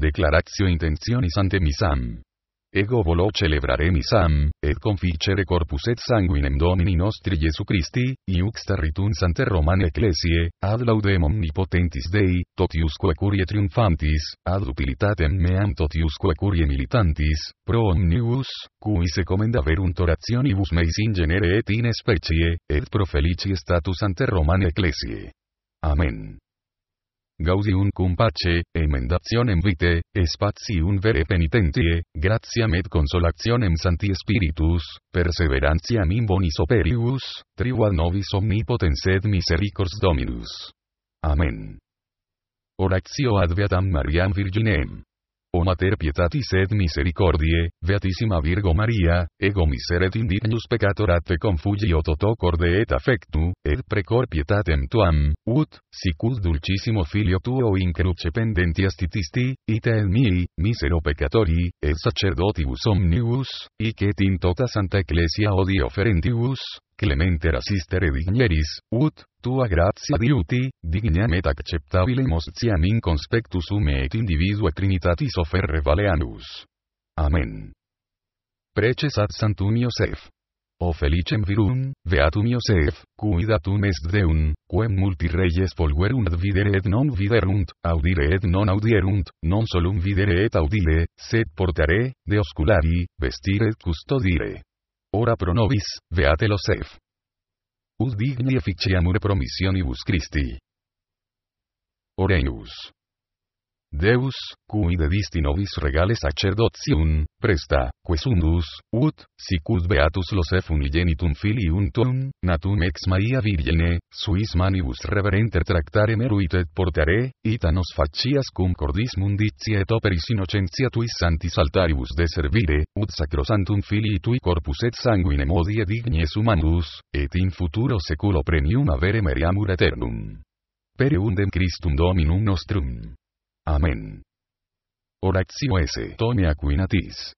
declaratio intentionis ante misam. Ego volo celebrare misam, et conficere corpus et sanguinem Domini nostri Jesu Christi, iux territum sante Romane Ecclesiae, ad laudem omnipotentis Dei, totiusque curie triumphantis, ad utilitatem meam totiusque curie militantis, pro omnibus, cui se commenda verunt orationibus meis in genere et in specie, et pro felici status ante Romane Ecclesiae. Amen. Gaudium cum pace, emendationem vitae, spatium vere penitentie, gratiam et consolationem Santi Spiritus, perseverantiam in bonis operius, triuad nobis omnipotens misericors Dominus. Amen. Oratio ad Beatam Mariam Virginem. O Mater pietatis et misericordie, Beatissima Virgo Maria, ego miseret indignus peccator te confugio toto corde et affectu, et precor pietatem tuam, ut, sicus dulcissimo filio tuo in cruce pendentias titisti, ite el mii, misero peccatori, et sacerdotibus omnibus, ic et in tota santa ecclesia odi offerentibus, clemente rasistere digneris, ut, tua gratia diuti, digniam et acceptabile mostiam in conspectus ume et individue trinitatis offerre valeanus. Amen. Preces ad Santum Iosef. O felicem virum, beatum Iosef, cuidatum est Deum, quem multi reyes polverunt videre et non viderunt, audire non audierunt, non solum videre et audire, sed portare, deosculari, vestire et custodire. Ora pro nobis, beate Iosef. Ut digni efficiamur promissionibus Christi. Oremus. Deus, cui dedisti nobis regale sacerdotium, presta, quesundus, ut, sicut beatus Iosef unigenitum filium tuum, natum ex Maria Virgine, suis manibus reverenter tractare meruit et portare, ita nos facias cum cordis munditia et operis innocentia tuis santis altaribus de servire, ut sacrosantum filii tui corpus et sanguinem odie dignes humanus, et in futuro seculo premium avere meriamur eternum. Per undem Christum Dominum nostrum. Amen. Oratio esse tone aquinatis.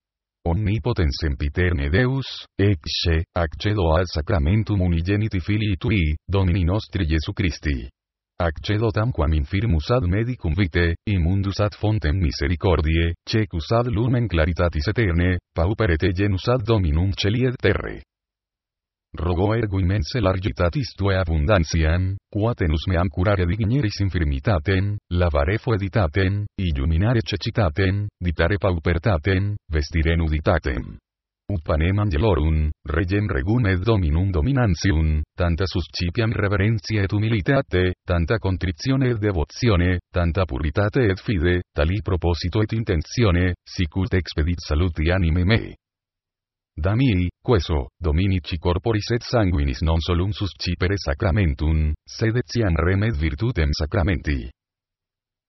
Omnipotens sempiterne Deus, ecce, accedo al sacramentum unigeniti filii tui, Domini nostri Jesu Christi. Accedo tamquam infirmus ad medicum vitae, immundus ad fontem misericordie, cecus ad lumen claritatis eterne, pauperete genus ad Dominum celi et terre. Rogo ergo immense largitatis tue abundantiam, quatenus meam curare digneris infirmitatem, lavare foeditatem, illuminare cecitatem, ditare paupertatem, vestire nuditatem. Ut panem angelorum, regem regum et dominum dominantium, tanta suscipiam reverentia et humilitate, tanta contrizione et devozione, tanta puritate et fide, tali proposito et intenzione, sicut expedit saluti anime me. Damii, queso, dominici corporis et sanguinis non solum suscipere sacramentum, sed etiam remed virtutem sacramenti.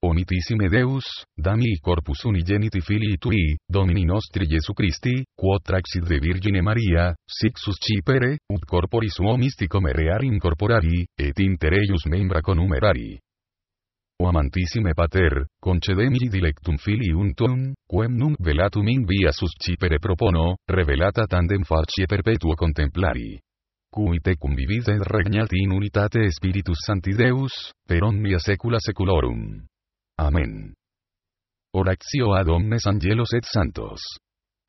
Onitissime Deus, damii corpus unigeniti filii tui, Domini nostri Jesu Christi, quod traxit de Virgine Maria, sic suscipere, ut corporis uomis ticomereari incorporari, et inter eius membra conumerari. O amantissime pater, concedemili dilectum filium tuum, quem nunc velatum in via suscipere propono, revelata tandem facie perpetuo contemplari. Cui te convivis et regnat in unitate Spiritus Sancti Deus, per omnia saecula saeculorum. Amen. Oratio ad omnes angelos et santos.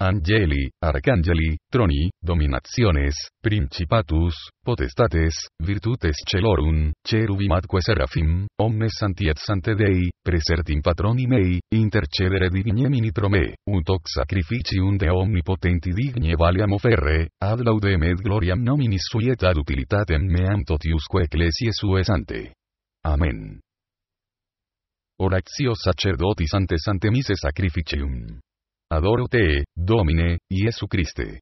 Angeli, arcangeli, troni, dominationes, principatus, potestates, virtutes celorum, cherubim adque serafim, omnes santi et sante Dei, presertim patroni mei, intercedere dignem in pro me, sacrificium de omnipotenti digne valiam offerre, ad laudem et gloriam nominis sui et ad utilitatem meam totiusque ecclesiae sue sante. Amen. Oratio sacerdotis ante santemise sacrificium. Adoro te, Domine, Iesu Christe.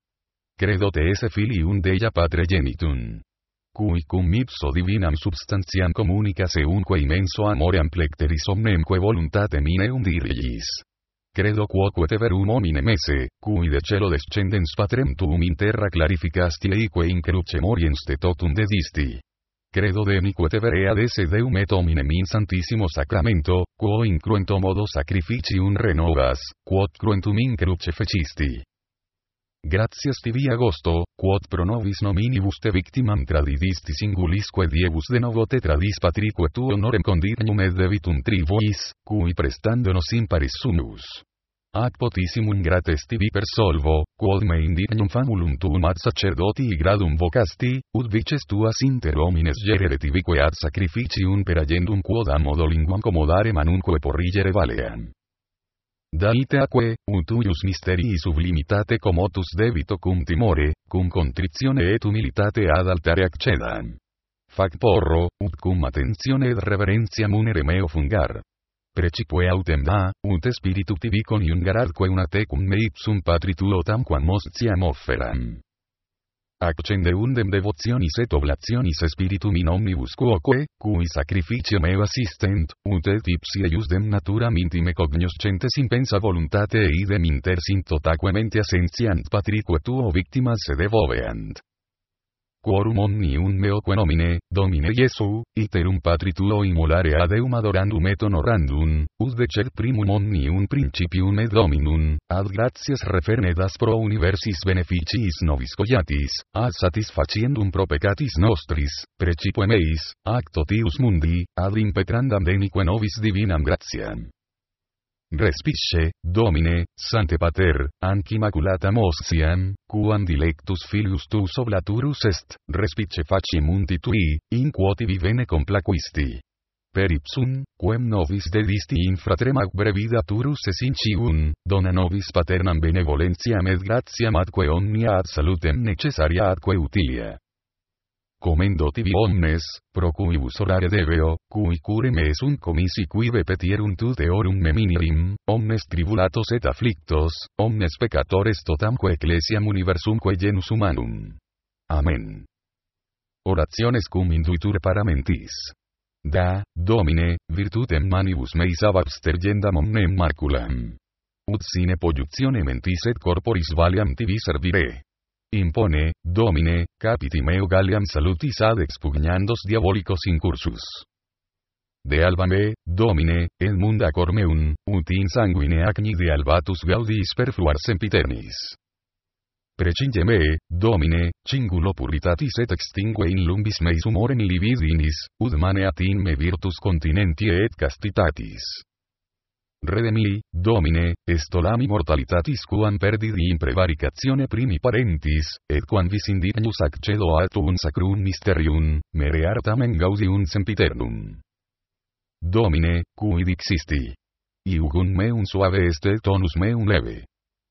Credo te esse filium Deia Patre genitum. Cui cum ipso divinam substantiam comunica seunque immenso amore amplecteris omnemque voluntatem ineum diriis. Credo quoque te verum hominem esse, cui de celo descendens patrem tuum in terra clarificasti eique in cruce moriens te totum dedisti. Credo de mi quete verea esse deum et hominem in santissimo sacramento, quo in modo sacrificium renovas, quod cruentum in cruce fecisti. gratias tibi agosto, quod pro nobis nominibus te victimam tradidisti singulisque diebus de novo te tradis patrique tu honorem condignum et debitum trivois, cui prestandonos imparis sumus. Ad potissimum grates tibi per solvo, quod me indignum famulum tuum ad sacerdoti gradum vocasti, ut vices tuas inter homines gerere tibique ad sacrificium per agendum quod a modo linguam comodare manunque porrigere valean. Daite aque, utuius misterii sublimitate comotus debito cum timore, cum contrizione et humilitate ad altare accedan. Fac porro, ut cum attentione et reverentia munere meo fungar. Precipue autem da, ut spiritu tibi coniungaratque una tecum me ipsum patri tuo tamquam mostiam offeram. Accende undem devotionis et oblationis spiritum in omnibus quoque, cui sacrificium me assistent, ut et ipsi eiusdem naturam intime cognoscentes impensa voluntate e idem intersint totaquemente assentiant patrique tuo victimas se devoveant quorum omnium meoque nomine, Domine Iesu, iterum patri tuo immolare ad eum adorandum et honorandum, us decet primum omnium principium et dominum, ad gratias refernedas pro universis beneficiis nobis collatis, ad satisfaciendum pro peccatis nostris, precipuem eis, ac totius mundi, ad impetrandam denique nobis divinam gratiam. Respice, Domine, Sante Pater, anc immaculata mostiam, quam dilectus filius tuus oblaturus est, respice faciem munti tui, in quoti vivene complaquisti. Per ipsum, quem nobis dedisti in fratrem ac brevida turus esincium, dona nobis paternam benevolentiam et gratiam atque omnia ad salutem necessaria atque utilia comendo tibi omnes, pro cuibus orare debeo, cui cure me sunt comisi quive petierum tu deorum meminirim, omnes tribulatos et afflictos, omnes peccatores totamque ecclesiam universumque genus humanum. Amen. Oraciones cum induiture paramentis. Da, Domine, virtutem manibus meis abstergendam omnem maculam. Ut sine poiuzione mentis et corporis valiam tibi servire impone, domine, capiti meo galliam salutis ad expugnandos diabolicos incursus. De alba me, domine, et munda cor meum, ut in sanguine acni de albatus gaudis perfluar sempiternis. Precinge me, domine, cingulo puritatis et extingue in lumbis meis humorem libidinis, ud maneat in me virtus continentie et castitatis redemi, domine, estolami mortalitatis quam perdidi in prevaricatione primi parentis, et quam vis indignus accedo a tuum sacrum mysterium, mere artamen gaudium sempiternum. Domine, cui dixisti. Iugum meum suave est tonus meum leve.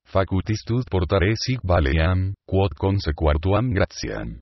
Facutis tut portare sic valeam, quod consequartuam gratiam.